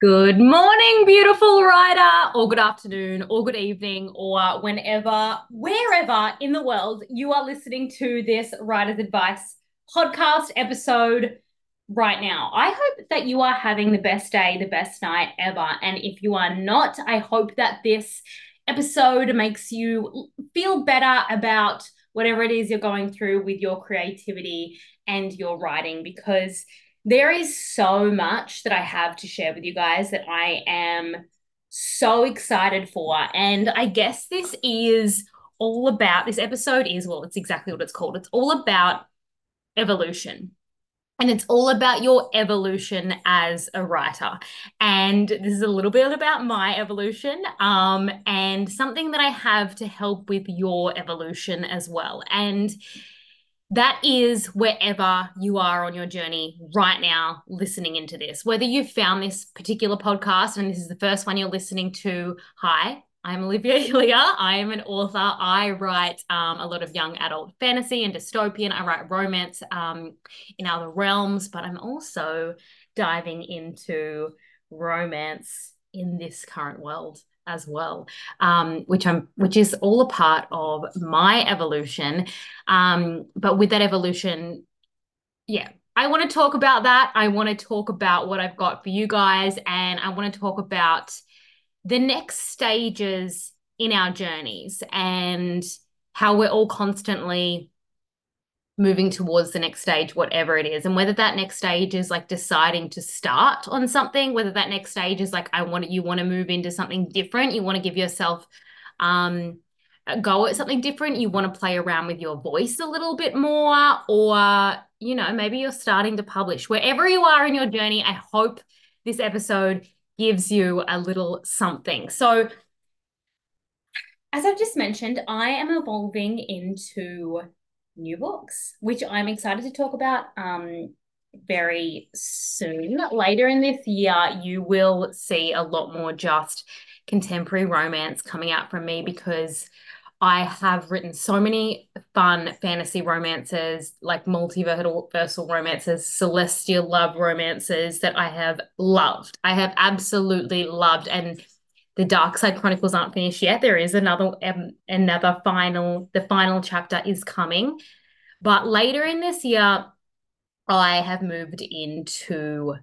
Good morning, beautiful writer, or good afternoon, or good evening, or whenever, wherever in the world you are listening to this Writer's Advice podcast episode right now. I hope that you are having the best day, the best night ever. And if you are not, I hope that this episode makes you feel better about whatever it is you're going through with your creativity and your writing because there is so much that I have to share with you guys that I am so excited for. And I guess this is all about this episode is well, it's exactly what it's called. It's all about evolution. And it's all about your evolution as a writer. And this is a little bit about my evolution um, and something that I have to help with your evolution as well. And that is wherever you are on your journey right now listening into this. Whether you've found this particular podcast and this is the first one you're listening to, hi, I'm Olivia Hillier. I am an author. I write um, a lot of young adult fantasy and dystopian. I write romance um, in other realms, but I'm also diving into romance in this current world as well, um, which I'm, which is all a part of my evolution. Um, but with that evolution, yeah, I want to talk about that. I want to talk about what I've got for you guys, and I want to talk about the next stages in our journeys and how we're all constantly moving towards the next stage, whatever it is. And whether that next stage is like deciding to start on something, whether that next stage is like, I want you want to move into something different, you want to give yourself um go at something different, you want to play around with your voice a little bit more, or you know, maybe you're starting to publish. Wherever you are in your journey, I hope this episode gives you a little something. So as I've just mentioned, I am evolving into new books, which I'm excited to talk about um, very soon. Later in this year, you will see a lot more just contemporary romance coming out from me because I have written so many fun fantasy romances, like multiversal romances, celestial love romances that I have loved. I have absolutely loved. And the Dark Side Chronicles aren't finished yet. There is another um, another final. The final chapter is coming, but later in this year, I have moved into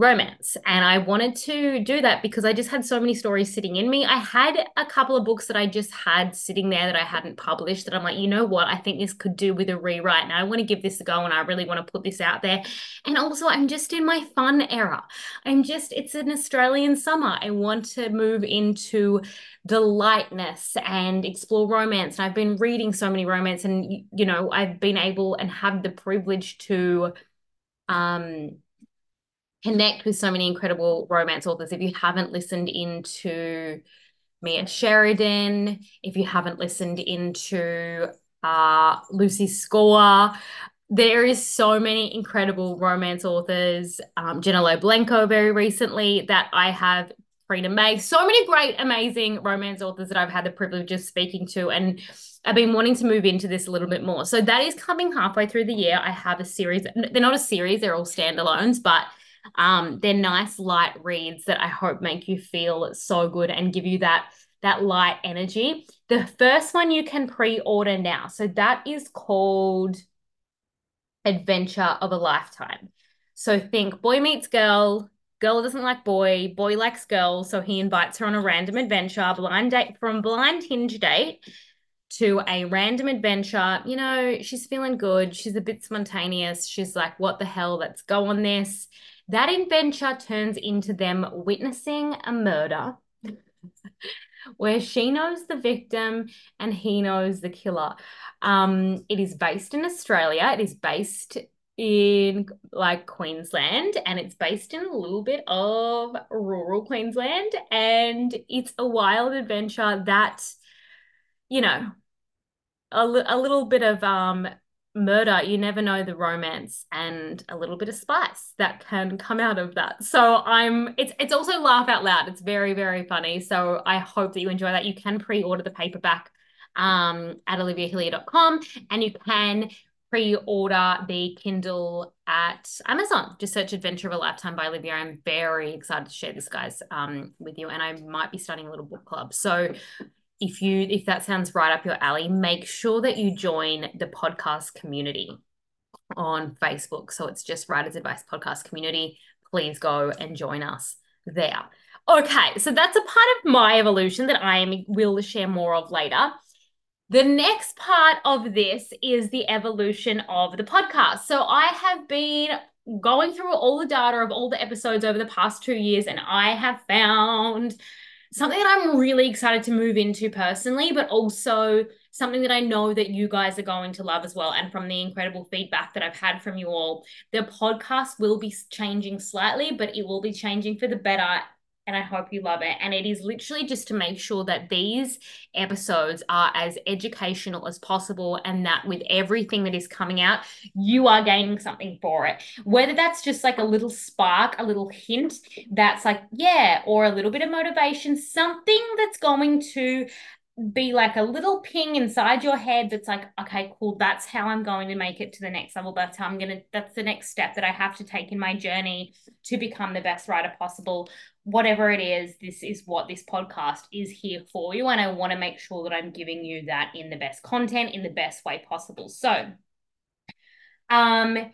romance. And I wanted to do that because I just had so many stories sitting in me. I had a couple of books that I just had sitting there that I hadn't published that I'm like, you know what? I think this could do with a rewrite. And I want to give this a go and I really want to put this out there. And also, I'm just in my fun era. I'm just, it's an Australian summer. I want to move into the lightness and explore romance. And I've been reading so many romance and, you know, I've been able and have the privilege to, um, connect with so many incredible romance authors. If you haven't listened into Mia Sheridan, if you haven't listened into uh, Lucy Score, there is so many incredible romance authors. Um, Lowe Blencowe very recently that I have Trina May, so many great, amazing romance authors that I've had the privilege of speaking to, and I've been wanting to move into this a little bit more. So that is coming halfway through the year. I have a series. They're not a series; they're all standalones, but um, they're nice light reads that I hope make you feel so good and give you that that light energy. The first one you can pre-order now. So that is called Adventure of a Lifetime. So think boy meets girl, girl doesn't like boy, boy likes girl, so he invites her on a random adventure, blind date from blind hinge date to a random adventure. You know, she's feeling good, she's a bit spontaneous. She's like, what the hell, let's go on this. That adventure turns into them witnessing a murder where she knows the victim and he knows the killer. Um, it is based in Australia. It is based in like Queensland and it's based in a little bit of rural Queensland and it's a wild adventure that you know a, a little bit of um murder you never know the romance and a little bit of spice that can come out of that. So i'm it's it's also laugh out loud. It's very very funny. So i hope that you enjoy that. You can pre-order the paperback um at oliviahillier.com and you can pre-order the kindle at amazon. Just search adventure of a lifetime by olivia. I'm very excited to share this guys um with you and i might be starting a little book club. So if you if that sounds right up your alley, make sure that you join the podcast community on Facebook. So it's just Writers Advice Podcast Community. Please go and join us there. Okay, so that's a part of my evolution that I am, will share more of later. The next part of this is the evolution of the podcast. So I have been going through all the data of all the episodes over the past two years, and I have found something that I'm really excited to move into personally, but also something that I know that you guys are going to love as well. And from the incredible feedback that I've had from you all, the podcast will be changing slightly, but it will be changing for the better and I hope you love it. And it is literally just to make sure that these episodes are as educational as possible and that with everything that is coming out, you are gaining something for it. Whether that's just like a little spark, a little hint that's like, yeah, or a little bit of motivation, something that's going to be like a little ping inside your head that's like okay cool that's how i'm going to make it to the next level. That's how i'm going to that's the next step that i have to take in my journey to become the best writer possible. Whatever it is this is what this podcast is here for you and i want to make sure that i'm giving you that in the best content in the best way possible. So um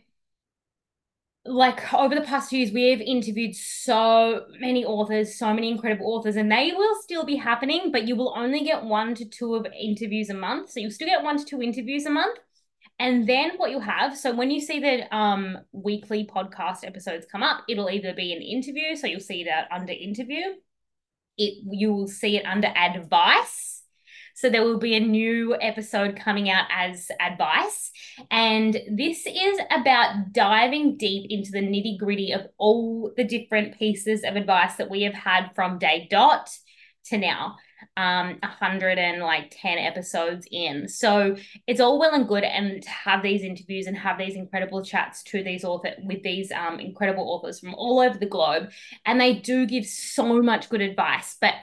like over the past few years, we have interviewed so many authors, so many incredible authors, and they will still be happening, but you will only get one to two of interviews a month. So you'll still get one to two interviews a month. And then what you'll have, so when you see the um, weekly podcast episodes come up, it'll either be an interview, so you'll see that under interview. It you will see it under advice so there will be a new episode coming out as advice. And this is about diving deep into the nitty gritty of all the different pieces of advice that we have had from day dot to now um 110 episodes in so it's all well and good and to have these interviews and have these incredible chats to these author with these um incredible authors from all over the globe and they do give so much good advice but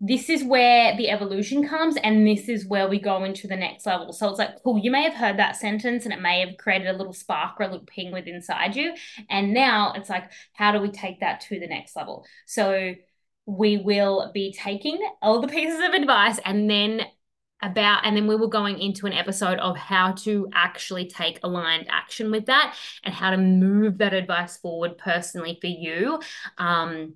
this is where the evolution comes and this is where we go into the next level. So it's like cool you may have heard that sentence and it may have created a little spark or a little ping within inside you. And now it's like how do we take that to the next level? So we will be taking all the pieces of advice and then about and then we were going into an episode of how to actually take aligned action with that and how to move that advice forward personally for you. Um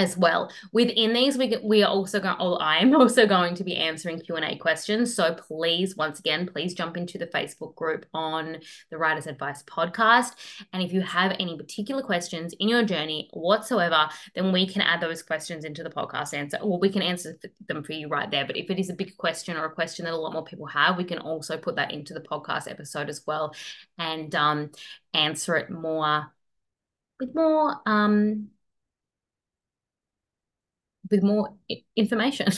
as well. Within these, we we are also going. Oh, I'm also going to be answering Q and A questions. So please, once again, please jump into the Facebook group on the Writers Advice Podcast. And if you have any particular questions in your journey whatsoever, then we can add those questions into the podcast answer. Well, we can answer them for you right there. But if it is a big question or a question that a lot more people have, we can also put that into the podcast episode as well, and um, answer it more with more um with more information.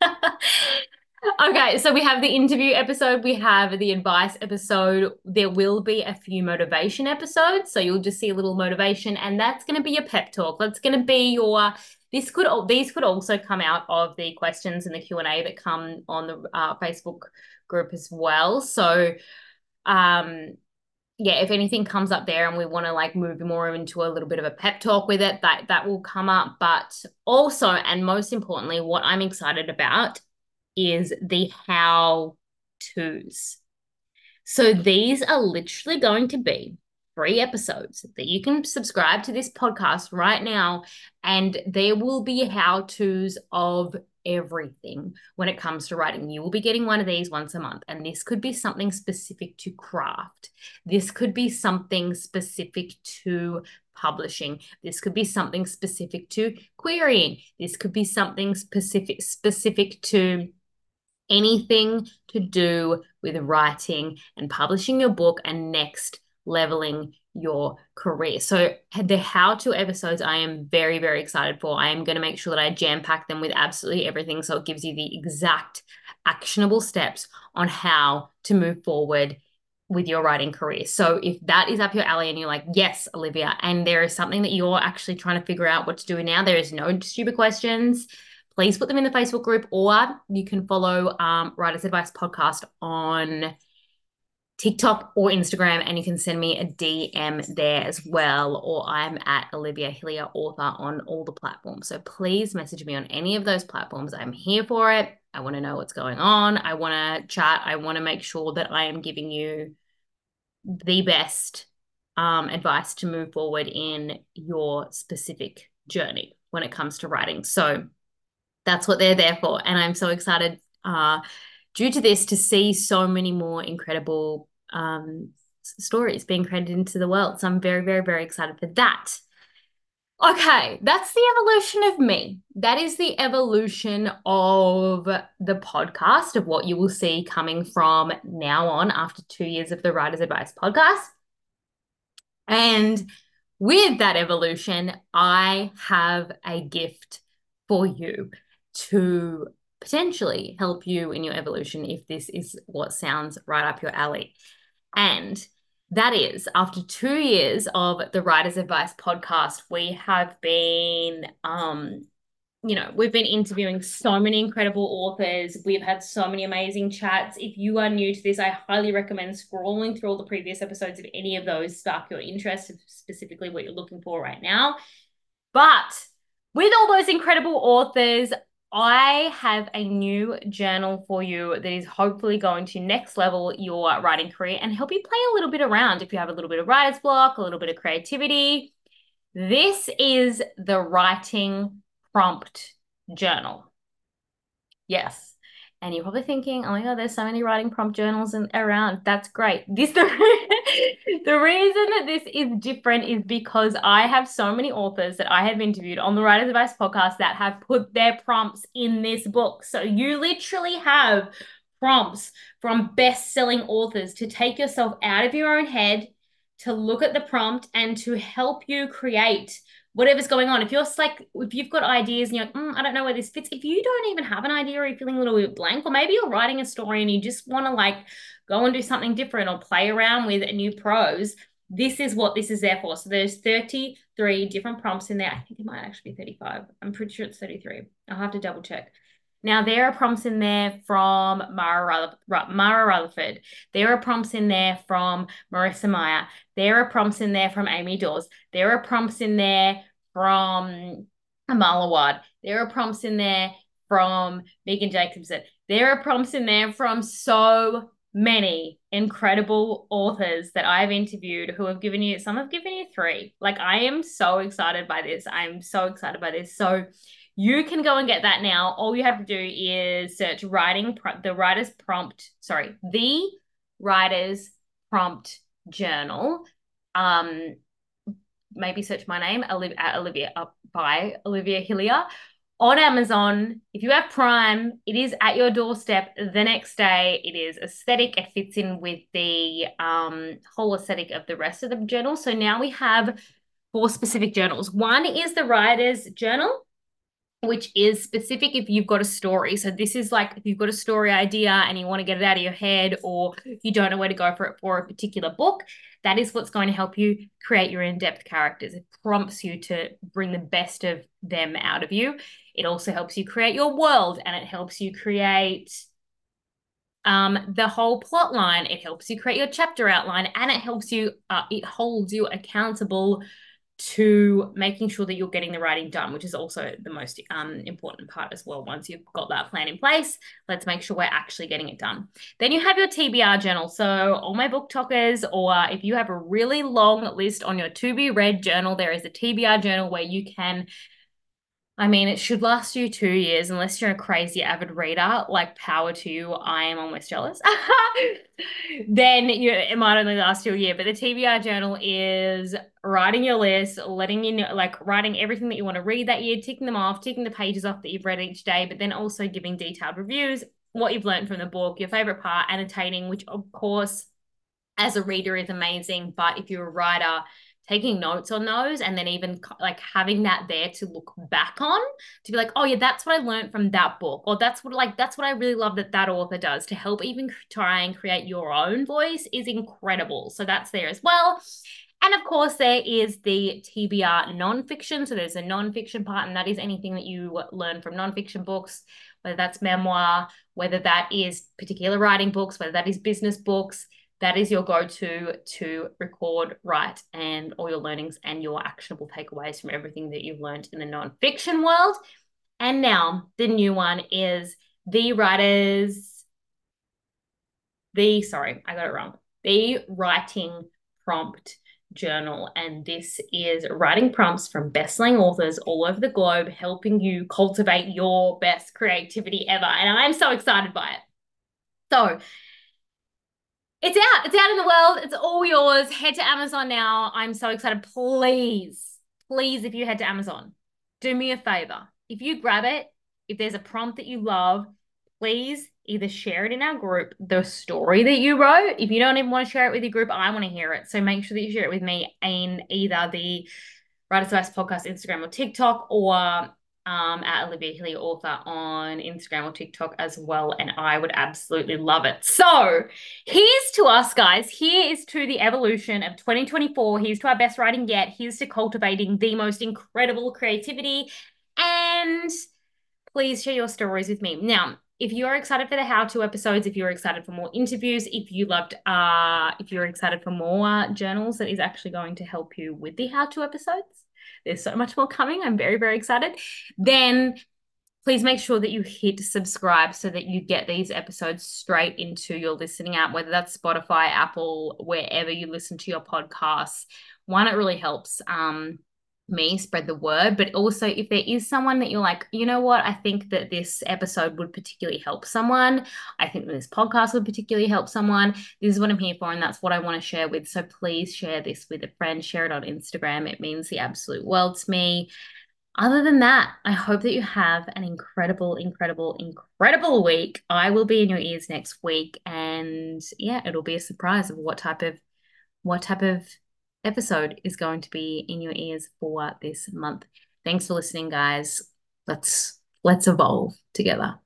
okay, so we have the interview episode, we have the advice episode. There will be a few motivation episodes, so you'll just see a little motivation, and that's going to be your pep talk. That's going to be your. This could these could also come out of the questions and the Q and A that come on the uh, Facebook group as well. So, um, yeah, if anything comes up there and we want to like move more into a little bit of a pep talk with it, that that will come up. But also, and most importantly, what I'm excited about is the how to's. So these are literally going to be free episodes that you can subscribe to this podcast right now, and there will be how to's of everything when it comes to writing. You will be getting one of these once a month, and this could be something specific to craft. This could be something specific to publishing. This could be something specific to querying. This could be something specific specific to anything to do with writing and publishing your book and next leveling your career. So the how to episodes I am very very excited for. I am going to make sure that I jam pack them with absolutely everything so it gives you the exact actionable steps on how to move forward with your writing career. So if that is up your alley and you're like, yes, Olivia, and there is something that you're actually trying to figure out what to do now, there is no stupid questions. Please put them in the Facebook group, or you can follow um, Writers Advice Podcast on TikTok or Instagram, and you can send me a DM there as well. Or I'm at Olivia Hillier Author on all the platforms. So please message me on any of those platforms. I'm here for it. I want to know what's going on. I want to chat. I want to make sure that I am giving you the best um, advice to move forward in your specific journey when it comes to writing. So that's what they're there for. And I'm so excited uh, due to this to see so many more incredible um, stories being created into the world. So I'm very, very, very excited for that. Okay, that's the evolution of me. That is the evolution of the podcast, of what you will see coming from now on after two years of the Writer's Advice podcast. And with that evolution, I have a gift for you to potentially help you in your evolution if this is what sounds right up your alley. And that is, after two years of the Writer's Advice podcast, we have been, um, you know, we've been interviewing so many incredible authors. We've had so many amazing chats. If you are new to this, I highly recommend scrolling through all the previous episodes if any of those spark your interest, specifically what you're looking for right now. But with all those incredible authors, I have a new journal for you that is hopefully going to next level your writing career and help you play a little bit around if you have a little bit of writer's block, a little bit of creativity. This is the writing prompt journal. Yes. And you're probably thinking, oh my God, there's so many writing prompt journals in, around. That's great. This the, the reason that this is different is because I have so many authors that I have interviewed on the Writer's Advice podcast that have put their prompts in this book. So you literally have prompts from best-selling authors to take yourself out of your own head, to look at the prompt and to help you create whatever's going on. If you're like, if you've got ideas and you're like, mm, I don't know where this fits, if you don't even have an idea or you're feeling a little bit blank, or maybe you're writing a story and you just want to like go and do something different or play around with a new prose, this is what this is there for. So there's 33 different prompts in there. I think it might actually be 35. I'm pretty sure it's 33. I'll have to double check. Now, there are prompts in there from Mara, Mara Rutherford. There are prompts in there from Marissa Meyer. There are prompts in there from Amy Dawes. There are prompts in there from Amal Awad. There are prompts in there from Megan Jacobson. There are prompts in there from so many incredible authors that I've interviewed who have given you, some have given you three. Like, I am so excited by this. I'm so excited by this. So, you can go and get that now. All you have to do is search writing, the writer's prompt, sorry, the writer's prompt journal. Um, maybe search my name, Olivia, Olivia uh, by Olivia Hillier on Amazon. If you have Prime, it is at your doorstep the next day. It is aesthetic. It fits in with the um, whole aesthetic of the rest of the journal. So now we have four specific journals. One is the writer's journal which is specific if you've got a story. So this is like if you've got a story idea and you want to get it out of your head or you don't know where to go for it for a particular book, that is what's going to help you create your in-depth characters. It prompts you to bring the best of them out of you. It also helps you create your world and it helps you create um, the whole plot line. It helps you create your chapter outline and it helps you, uh, it holds you accountable to making sure that you're getting the writing done, which is also the most um, important part as well. Once you've got that plan in place, let's make sure we're actually getting it done. Then you have your TBR journal. So, all my book talkers, or if you have a really long list on your to be read journal, there is a TBR journal where you can I mean, it should last you two years unless you're a crazy avid reader. Like, power to you. I am almost jealous. then you, it might only last you a year. But the TBR journal is writing your list, letting you know, like writing everything that you want to read that year, ticking them off, ticking the pages off that you've read each day, but then also giving detailed reviews, what you've learned from the book, your favorite part, annotating, which of course as a reader is amazing. But if you're a writer, taking notes on those and then even like having that there to look back on to be like oh yeah that's what i learned from that book or that's what like that's what i really love that that author does to help even try and create your own voice is incredible. So that's there as well. And of course, there is the TBR nonfiction. So there's a nonfiction part, and that is anything that you learn from nonfiction books, whether that's memoir, whether that is particular writing books, whether that is business books that is your go-to to record, write, and all your learnings and your actionable takeaways from everything that you've learned in the nonfiction world. And now the new one is the writers, the sorry, I got it wrong. The writing prompt journal. And this is writing prompts from best-selling authors all over the globe, helping you cultivate your best creativity ever. And I'm so excited by it. So it's out. It's out in the world. It's all yours. Head to Amazon now. I'm so excited. Please, please, if you head to Amazon, do me a favor. If you grab it, if there's a prompt that you love, please either share it in our group, the story that you wrote. If you don't even want to share it with your group, I want to hear it. So make sure that you share it with me in either the Writers Advice Podcast Instagram or TikTok or um, at Olivia Hillier Author on Instagram or TikTok as well. And I would absolutely love it. So here's to us, guys. Here is to the evolution of 2024. Here's to our best writing yet. Here's to cultivating the most incredible creativity. And please share your stories with me. Now, if you're excited for the how-to episodes, if you're excited for more interviews, if you loved, uh, if you're excited for more journals that is actually going to help you with the how-to episodes, there's so much more coming. I'm very, very excited. Then please make sure that you hit subscribe so that you get these episodes straight into your listening app, whether that's Spotify, Apple, wherever you listen to your podcasts. One, it really helps. Um, me spread the word but also if there is someone that you're like you know what? I think that this episode would particularly help someone. I think that this podcast would particularly help someone. This is what i'm here for and that's what i want to share with. So please share this with a friend share it on instagram. It means the absolute world to me. Other than that, I hope that you have an incredible, incredible, incredible week. I will be in your ears next week, and yeah, it'll be a surprise of what type of what type of episode is going to be in your ears for this month. Thanks for listening, guys. Let's let's evolve together.